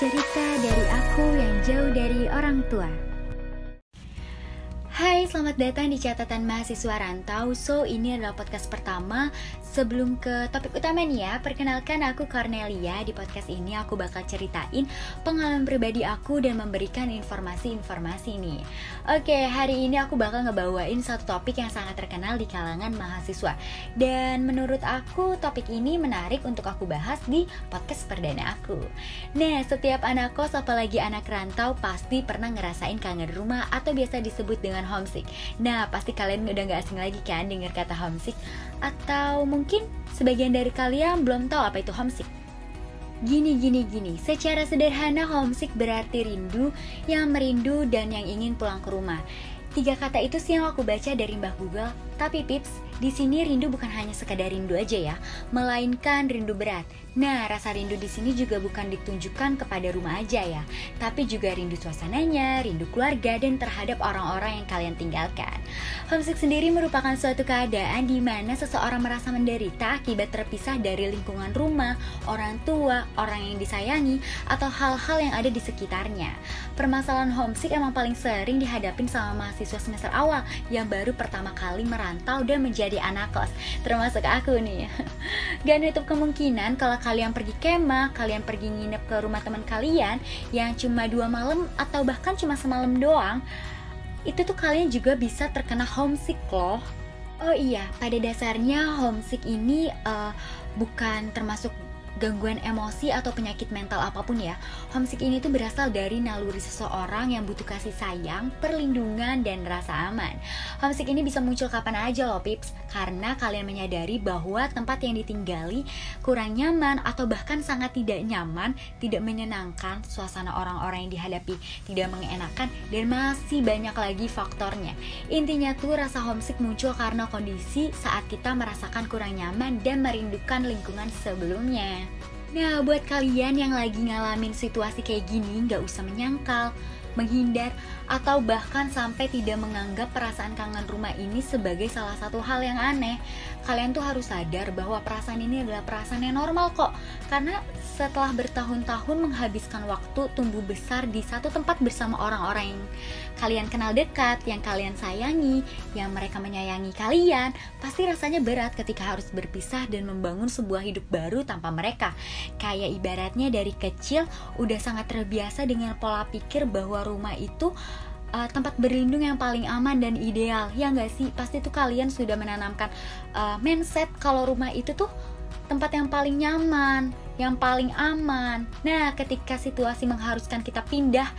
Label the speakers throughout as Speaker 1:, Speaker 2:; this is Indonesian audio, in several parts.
Speaker 1: Cerita dari aku yang jauh dari orang tua. Hai, selamat datang di catatan mahasiswa rantau. So, ini adalah podcast pertama. Sebelum ke topik utama nih ya, perkenalkan aku Cornelia. Di podcast ini aku bakal ceritain pengalaman pribadi aku dan memberikan informasi-informasi nih. Oke, hari ini aku bakal ngebawain satu topik yang sangat terkenal di kalangan mahasiswa. Dan menurut aku topik ini menarik untuk aku bahas di podcast perdana aku. Nah, setiap anak kos apalagi anak rantau pasti pernah ngerasain kangen rumah atau biasa disebut dengan homesick. Nah, pasti kalian udah gak asing lagi kan dengar kata homesick? Atau mungkin sebagian dari kalian belum tahu apa itu homesick? Gini, gini, gini. Secara sederhana, homesick berarti rindu, yang merindu, dan yang ingin pulang ke rumah. Tiga kata itu sih yang aku baca dari Mbah Google. Tapi pips, di sini rindu bukan hanya sekadar rindu aja ya, melainkan rindu berat. Nah, rasa rindu di sini juga bukan ditunjukkan kepada rumah aja ya, tapi juga rindu suasananya, rindu keluarga, dan terhadap orang-orang yang kalian tinggalkan. Homesick sendiri merupakan suatu keadaan di mana seseorang merasa menderita akibat terpisah dari lingkungan rumah, orang tua, orang yang disayangi, atau hal-hal yang ada di sekitarnya. Permasalahan homesick emang paling sering dihadapin sama mahasiswa semester awal yang baru pertama kali merantau dan menjadi anak kos, termasuk aku nih. Gak nutup kemungkinan kalau kalian pergi kemah, kalian pergi nginep ke rumah teman kalian yang cuma dua malam atau bahkan cuma semalam doang, itu tuh kalian juga bisa terkena homesick loh. Oh iya, pada dasarnya homesick ini uh, bukan termasuk gangguan emosi atau penyakit mental apa pun ya. Homesick ini tuh berasal dari naluri seseorang yang butuh kasih sayang, perlindungan, dan rasa aman. Homesick ini bisa muncul kapan aja loh pips, karena kalian menyadari bahwa tempat yang ditinggali kurang nyaman atau bahkan sangat tidak nyaman, tidak menyenangkan, suasana orang-orang yang dihadapi tidak mengenakan, dan masih banyak lagi faktornya. Intinya tuh rasa homesick muncul karena kondisi saat kita merasakan kurang nyaman dan merindukan lingkungan sebelumnya. Nah, buat kalian yang lagi ngalamin situasi kayak gini, nggak usah menyangkal, menghindar, atau bahkan sampai tidak menganggap perasaan kangen rumah ini sebagai salah satu hal yang aneh. Kalian tuh harus sadar bahwa perasaan ini adalah perasaan yang normal kok. Karena setelah bertahun-tahun menghabiskan waktu tumbuh besar di satu tempat bersama orang-orang yang kalian kenal dekat, yang kalian sayangi, yang mereka menyayangi kalian, pasti rasanya berat ketika harus berpisah dan membangun sebuah hidup baru tanpa mereka. Kayak ibaratnya dari kecil udah sangat terbiasa dengan pola pikir bahwa rumah itu uh, tempat berlindung yang paling aman dan ideal. Ya nggak sih? Pasti tuh kalian sudah menanamkan uh, mindset kalau rumah itu tuh tempat yang paling nyaman yang paling aman. Nah ketika situasi mengharuskan kita pindah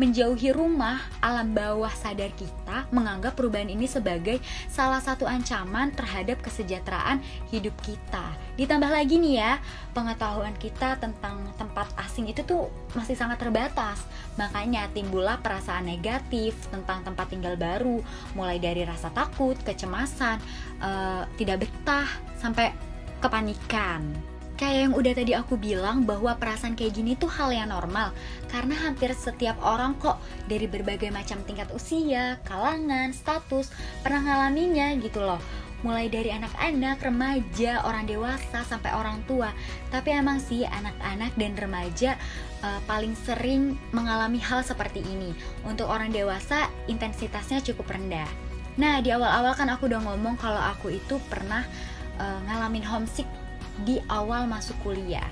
Speaker 1: menjauhi rumah, alam bawah sadar kita menganggap perubahan ini sebagai salah satu ancaman terhadap kesejahteraan hidup kita. Ditambah lagi nih ya, pengetahuan kita tentang tempat asing itu tuh masih sangat terbatas. Makanya timbullah perasaan negatif tentang tempat tinggal baru, mulai dari rasa takut, kecemasan, uh, tidak betah, sampai kepanikan kayak yang udah tadi aku bilang bahwa perasaan kayak gini tuh hal yang normal karena hampir setiap orang kok dari berbagai macam tingkat usia, kalangan, status pernah ngalaminya gitu loh mulai dari anak-anak, remaja, orang dewasa sampai orang tua. Tapi emang sih anak-anak dan remaja uh, paling sering mengalami hal seperti ini. Untuk orang dewasa intensitasnya cukup rendah. Nah, di awal-awal kan aku udah ngomong kalau aku itu pernah uh, ngalamin homesick di awal masuk kuliah.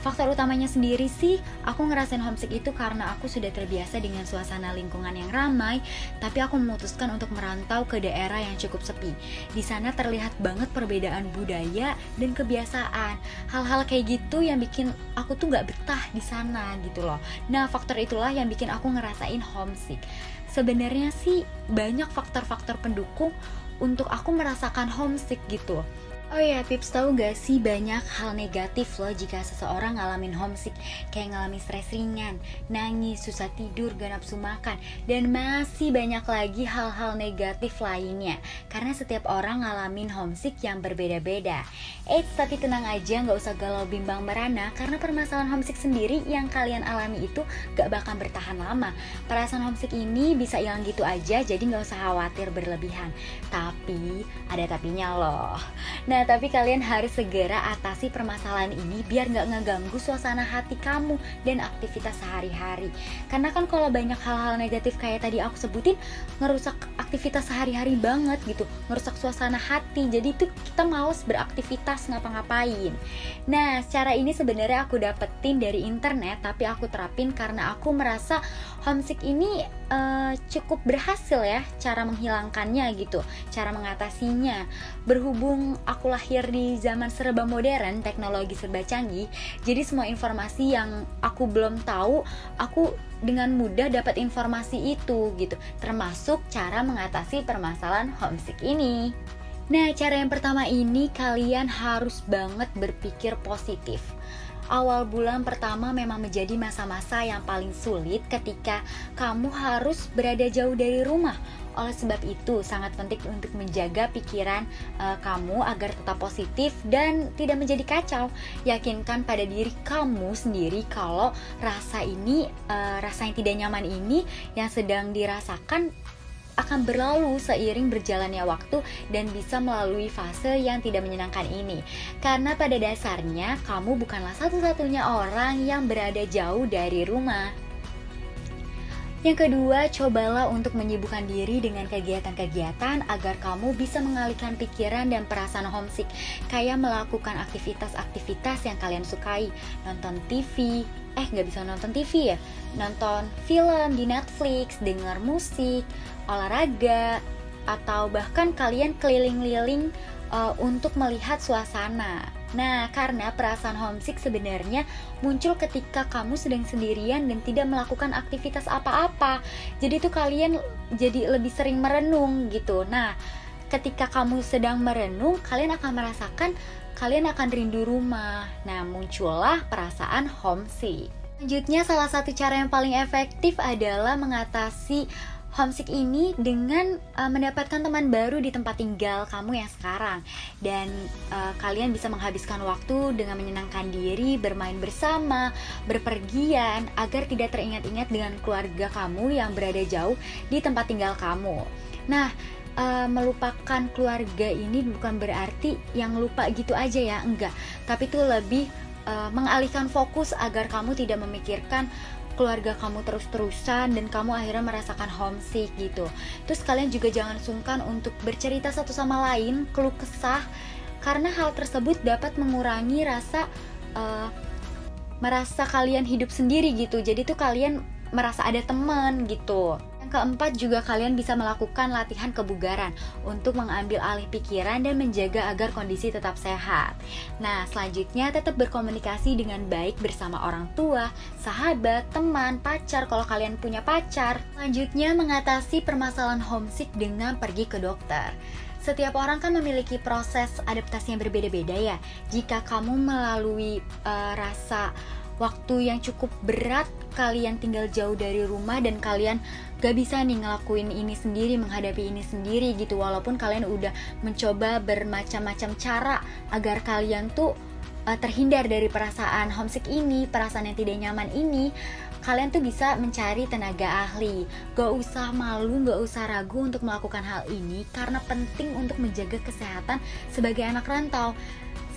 Speaker 1: Faktor utamanya sendiri sih, aku ngerasain homesick itu karena aku sudah terbiasa dengan suasana lingkungan yang ramai, tapi aku memutuskan untuk merantau ke daerah yang cukup sepi. Di sana terlihat banget perbedaan budaya dan kebiasaan. Hal-hal kayak gitu yang bikin aku tuh gak betah di sana gitu loh. Nah, faktor itulah yang bikin aku ngerasain homesick. Sebenarnya sih banyak faktor-faktor pendukung untuk aku merasakan homesick gitu. Oh ya, Pips tahu gak sih banyak hal negatif loh jika seseorang ngalamin homesick Kayak ngalamin stres ringan, nangis, susah tidur, gak nafsu makan Dan masih banyak lagi hal-hal negatif lainnya. Karena setiap orang ngalamin homesick yang berbeda-beda. Eits, tapi tenang aja gak usah galau bimbang merana Karena permasalahan homesick sendiri yang kalian alami itu gak bakal bertahan lama. Perasaan homesick ini bisa hilang gitu aja jadi gak usah khawatir berlebihan. Tapi ada tapinya loh. Nah Nah, tapi kalian harus segera atasi permasalahan ini biar nggak ngeganggu suasana hati kamu dan aktivitas sehari-hari. Karena kan kalau banyak hal-hal negatif kayak tadi aku sebutin, ngerusak aktivitas sehari-hari banget gitu, ngerusak suasana hati. Jadi itu kita males beraktivitas ngapa-ngapain. Nah, secara ini sebenarnya aku dapetin dari internet, tapi aku terapin karena aku merasa homesick ini uh, cukup berhasil ya cara menghilangkannya gitu, cara mengatasinya. Berhubung aku lahir di zaman serba modern, teknologi serba canggih, jadi semua informasi yang aku belum tahu, aku dengan mudah dapat informasi itu gitu, termasuk cara mengatasi permasalahan homesick ini. Nah, cara yang pertama ini kalian harus banget berpikir positif awal bulan pertama memang menjadi masa-masa yang paling sulit ketika kamu harus berada jauh dari rumah. Oleh sebab itu, sangat penting untuk menjaga pikiran uh, kamu agar tetap positif dan tidak menjadi kacau. Yakinkan pada diri kamu sendiri kalau rasa ini, uh, rasa yang tidak nyaman ini yang sedang dirasakan akan berlalu seiring berjalannya waktu dan bisa melalui fase yang tidak menyenangkan ini. Karena pada dasarnya kamu bukanlah satu-satunya orang yang berada jauh dari rumah. Yang kedua, cobalah untuk menyibukkan diri dengan kegiatan-kegiatan agar kamu bisa mengalihkan pikiran dan perasaan homesick, kayak melakukan aktivitas-aktivitas yang kalian sukai, nonton TV, eh nggak bisa nonton TV ya, nonton film di Netflix, dengar musik, olahraga, atau bahkan kalian keliling-liling uh, untuk melihat suasana. Nah, karena perasaan homesick sebenarnya muncul ketika kamu sedang sendirian dan tidak melakukan aktivitas apa-apa. Jadi tuh kalian jadi lebih sering merenung gitu. Nah, ketika kamu sedang merenung, kalian akan merasakan kalian akan rindu rumah. Nah, muncullah perasaan homesick. Selanjutnya, salah satu cara yang paling efektif adalah mengatasi homesick ini dengan uh, mendapatkan teman baru di tempat tinggal kamu yang sekarang dan uh, kalian bisa menghabiskan waktu dengan menyenangkan diri, bermain bersama, berpergian agar tidak teringat-ingat dengan keluarga kamu yang berada jauh di tempat tinggal kamu. Nah, uh, melupakan keluarga ini bukan berarti yang lupa gitu aja ya, enggak. Tapi itu lebih uh, mengalihkan fokus agar kamu tidak memikirkan keluarga kamu terus-terusan dan kamu akhirnya merasakan homesick gitu. Terus kalian juga jangan sungkan untuk bercerita satu sama lain, keluh kesah karena hal tersebut dapat mengurangi rasa uh, merasa kalian hidup sendiri gitu. Jadi tuh kalian merasa ada teman gitu keempat juga kalian bisa melakukan latihan kebugaran untuk mengambil alih pikiran dan menjaga agar kondisi tetap sehat. Nah, selanjutnya tetap berkomunikasi dengan baik bersama orang tua, sahabat, teman, pacar kalau kalian punya pacar. Selanjutnya mengatasi permasalahan homesick dengan pergi ke dokter. Setiap orang kan memiliki proses adaptasi yang berbeda-beda ya. Jika kamu melalui uh, rasa waktu yang cukup berat kalian tinggal jauh dari rumah dan kalian gak bisa nih ngelakuin ini sendiri menghadapi ini sendiri gitu. Walaupun kalian udah mencoba bermacam-macam cara agar kalian tuh uh, terhindar dari perasaan homesick ini perasaan yang tidak nyaman ini kalian tuh bisa mencari tenaga ahli. Gak usah malu gak usah ragu untuk melakukan hal ini karena penting untuk menjaga kesehatan sebagai anak rantau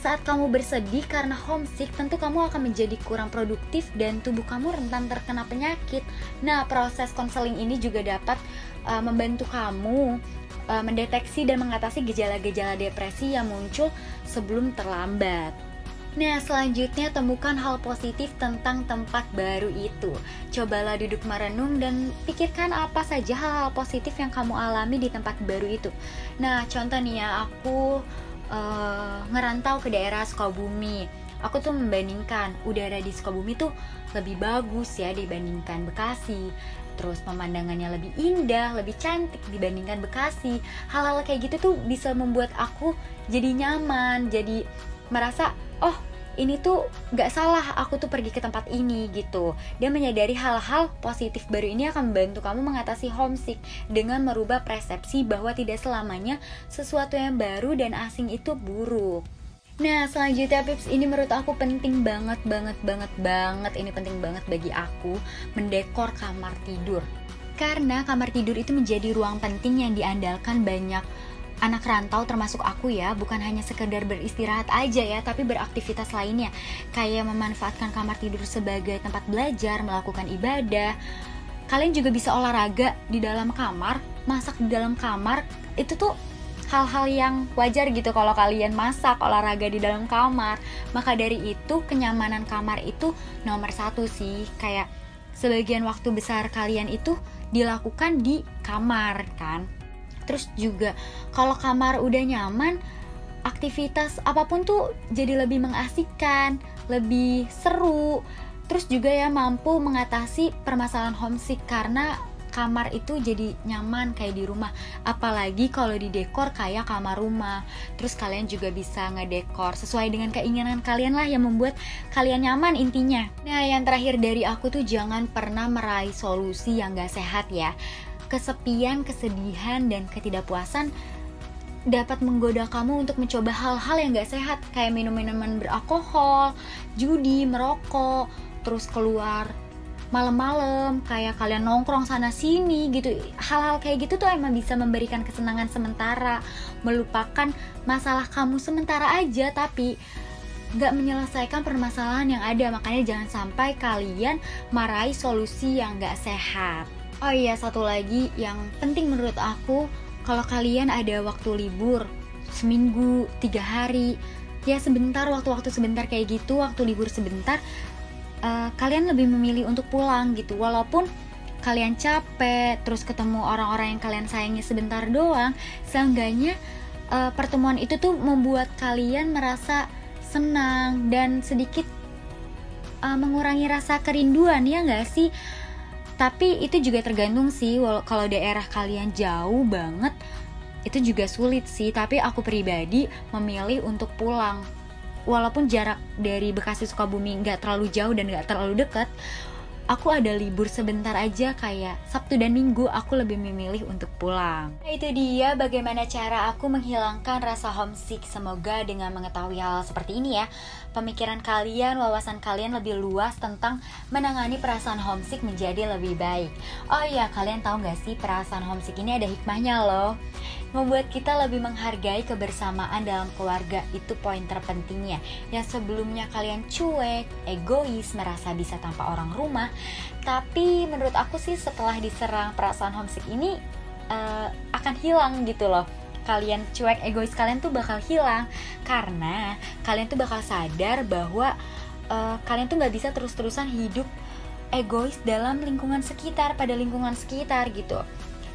Speaker 1: saat kamu bersedih karena homesick, tentu kamu akan menjadi kurang produktif dan tubuh kamu rentan terkena penyakit. Nah, proses konseling ini juga dapat uh, membantu kamu uh, mendeteksi dan mengatasi gejala-gejala depresi yang muncul sebelum terlambat. Nah, selanjutnya temukan hal positif tentang tempat baru itu. Cobalah duduk merenung dan pikirkan apa saja hal-hal positif yang kamu alami di tempat baru itu. Nah, contoh nih ya, aku uh, ngerantau ke daerah Sukabumi aku tuh membandingkan udara di Sukabumi tuh lebih bagus ya dibandingkan Bekasi terus pemandangannya lebih indah, lebih cantik dibandingkan Bekasi. Hal-hal kayak gitu tuh bisa membuat aku jadi nyaman, jadi merasa oh ini tuh gak salah aku tuh pergi ke tempat ini gitu. Dan menyadari hal-hal positif baru ini akan membantu kamu mengatasi homesick dengan merubah persepsi bahwa tidak selamanya sesuatu yang baru dan asing itu buruk. Nah selanjutnya Pips ini menurut aku penting banget banget banget banget. Ini penting banget bagi aku mendekor kamar tidur. Karena kamar tidur itu menjadi ruang penting yang diandalkan banyak anak rantau termasuk aku ya bukan hanya sekedar beristirahat aja ya tapi beraktivitas lainnya. Kayak memanfaatkan kamar tidur sebagai tempat belajar melakukan ibadah. Kalian juga bisa olahraga di dalam kamar masak di dalam kamar. Itu tuh hal-hal yang wajar gitu kalau kalian masak olahraga di dalam kamar. Maka dari itu kenyamanan kamar itu nomor satu sih. Kayak sebagian waktu besar kalian itu dilakukan di kamar kan terus juga kalau kamar udah nyaman aktivitas apa pun tuh jadi lebih mengasihkan lebih seru. Terus juga ya mampu mengatasi permasalahan homesick karena kamar itu jadi nyaman kayak di rumah. Apalagi kalau di dekor kayak kamar rumah. Terus kalian juga bisa ngedekor sesuai dengan keinginan kalian lah yang membuat kalian nyaman intinya. Nah yang terakhir dari aku tuh jangan pernah meraih solusi yang gak sehat ya kesepian, kesedihan, dan ketidakpuasan dapat menggoda kamu untuk mencoba hal-hal yang gak sehat kayak minum-minuman beralkohol, judi, merokok, terus keluar malam-malam kayak kalian nongkrong sana sini gitu. Hal-hal kayak gitu tuh emang bisa memberikan kesenangan sementara melupakan masalah kamu sementara aja tapi gak menyelesaikan permasalahan yang ada. Makanya jangan sampai kalian marahi solusi yang gak sehat Oh iya, satu lagi yang penting menurut aku, kalau kalian ada waktu libur seminggu, tiga hari, ya sebentar, waktu-waktu sebentar kayak gitu, waktu libur sebentar, uh, kalian lebih memilih untuk pulang gitu, walaupun kalian capek, terus ketemu orang-orang yang kalian sayangi sebentar doang, seenggaknya uh, pertemuan itu tuh membuat kalian merasa senang dan sedikit uh, mengurangi rasa kerinduan ya nggak sih? Tapi itu juga tergantung sih kalau daerah kalian jauh banget itu juga sulit sih. Tapi aku pribadi memilih untuk pulang. Walaupun jarak dari Bekasi Sukabumi nggak terlalu jauh dan nggak terlalu dekat aku ada libur sebentar aja kayak Sabtu dan Minggu aku lebih memilih untuk pulang. Nah, itu dia bagaimana cara aku menghilangkan rasa homesick. Semoga dengan mengetahui hal seperti ini ya, pemikiran kalian, wawasan kalian lebih luas tentang menangani perasaan homesick menjadi lebih baik. Oh iya, kalian tahu nggak sih perasaan homesick ini ada hikmahnya loh membuat kita lebih menghargai kebersamaan dalam keluarga itu poin terpentingnya. Yang sebelumnya kalian cuek, egois, merasa bisa tanpa orang rumah tapi menurut aku sih setelah diserang perasaan homesick ini uh, akan hilang gitu loh. Kalian cuek egois kalian tuh bakal hilang karena kalian tuh bakal sadar bahwa uh, kalian tuh nggak bisa terus-terusan hidup egois dalam lingkungan sekitar pada lingkungan sekitar gitu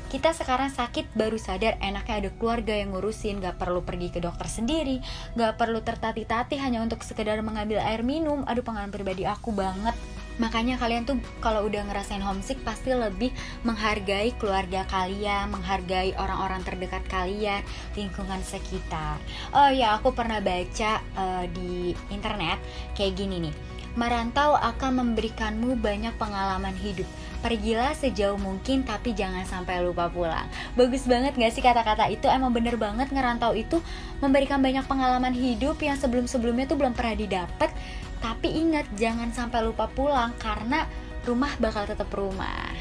Speaker 1: kita sekarang sakit baru sadar enaknya ada keluarga yang ngurusin. Gak perlu pergi ke dokter sendiri. Gak perlu tertati-tati hanya untuk sekedar mengambil air minum. Aduh pengalaman pribadi aku banget. Makanya kalian tuh kalau udah ngerasain homesick pasti lebih menghargai keluarga kalian, menghargai orang-orang terdekat kalian, lingkungan sekitar. Oh ya, aku pernah baca uh, di internet kayak gini nih. Merantau akan memberikanmu banyak pengalaman hidup Pergilah sejauh mungkin tapi jangan sampai lupa pulang Bagus banget gak sih kata-kata itu Emang bener banget ngerantau itu Memberikan banyak pengalaman hidup yang sebelum-sebelumnya tuh belum pernah didapat Tapi ingat jangan sampai lupa pulang Karena rumah bakal tetap rumah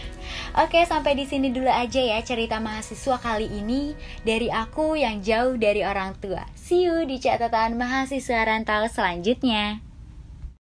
Speaker 1: Oke, sampai di sini dulu aja ya cerita mahasiswa kali ini dari aku yang jauh dari orang tua. See you di catatan mahasiswa rantau selanjutnya.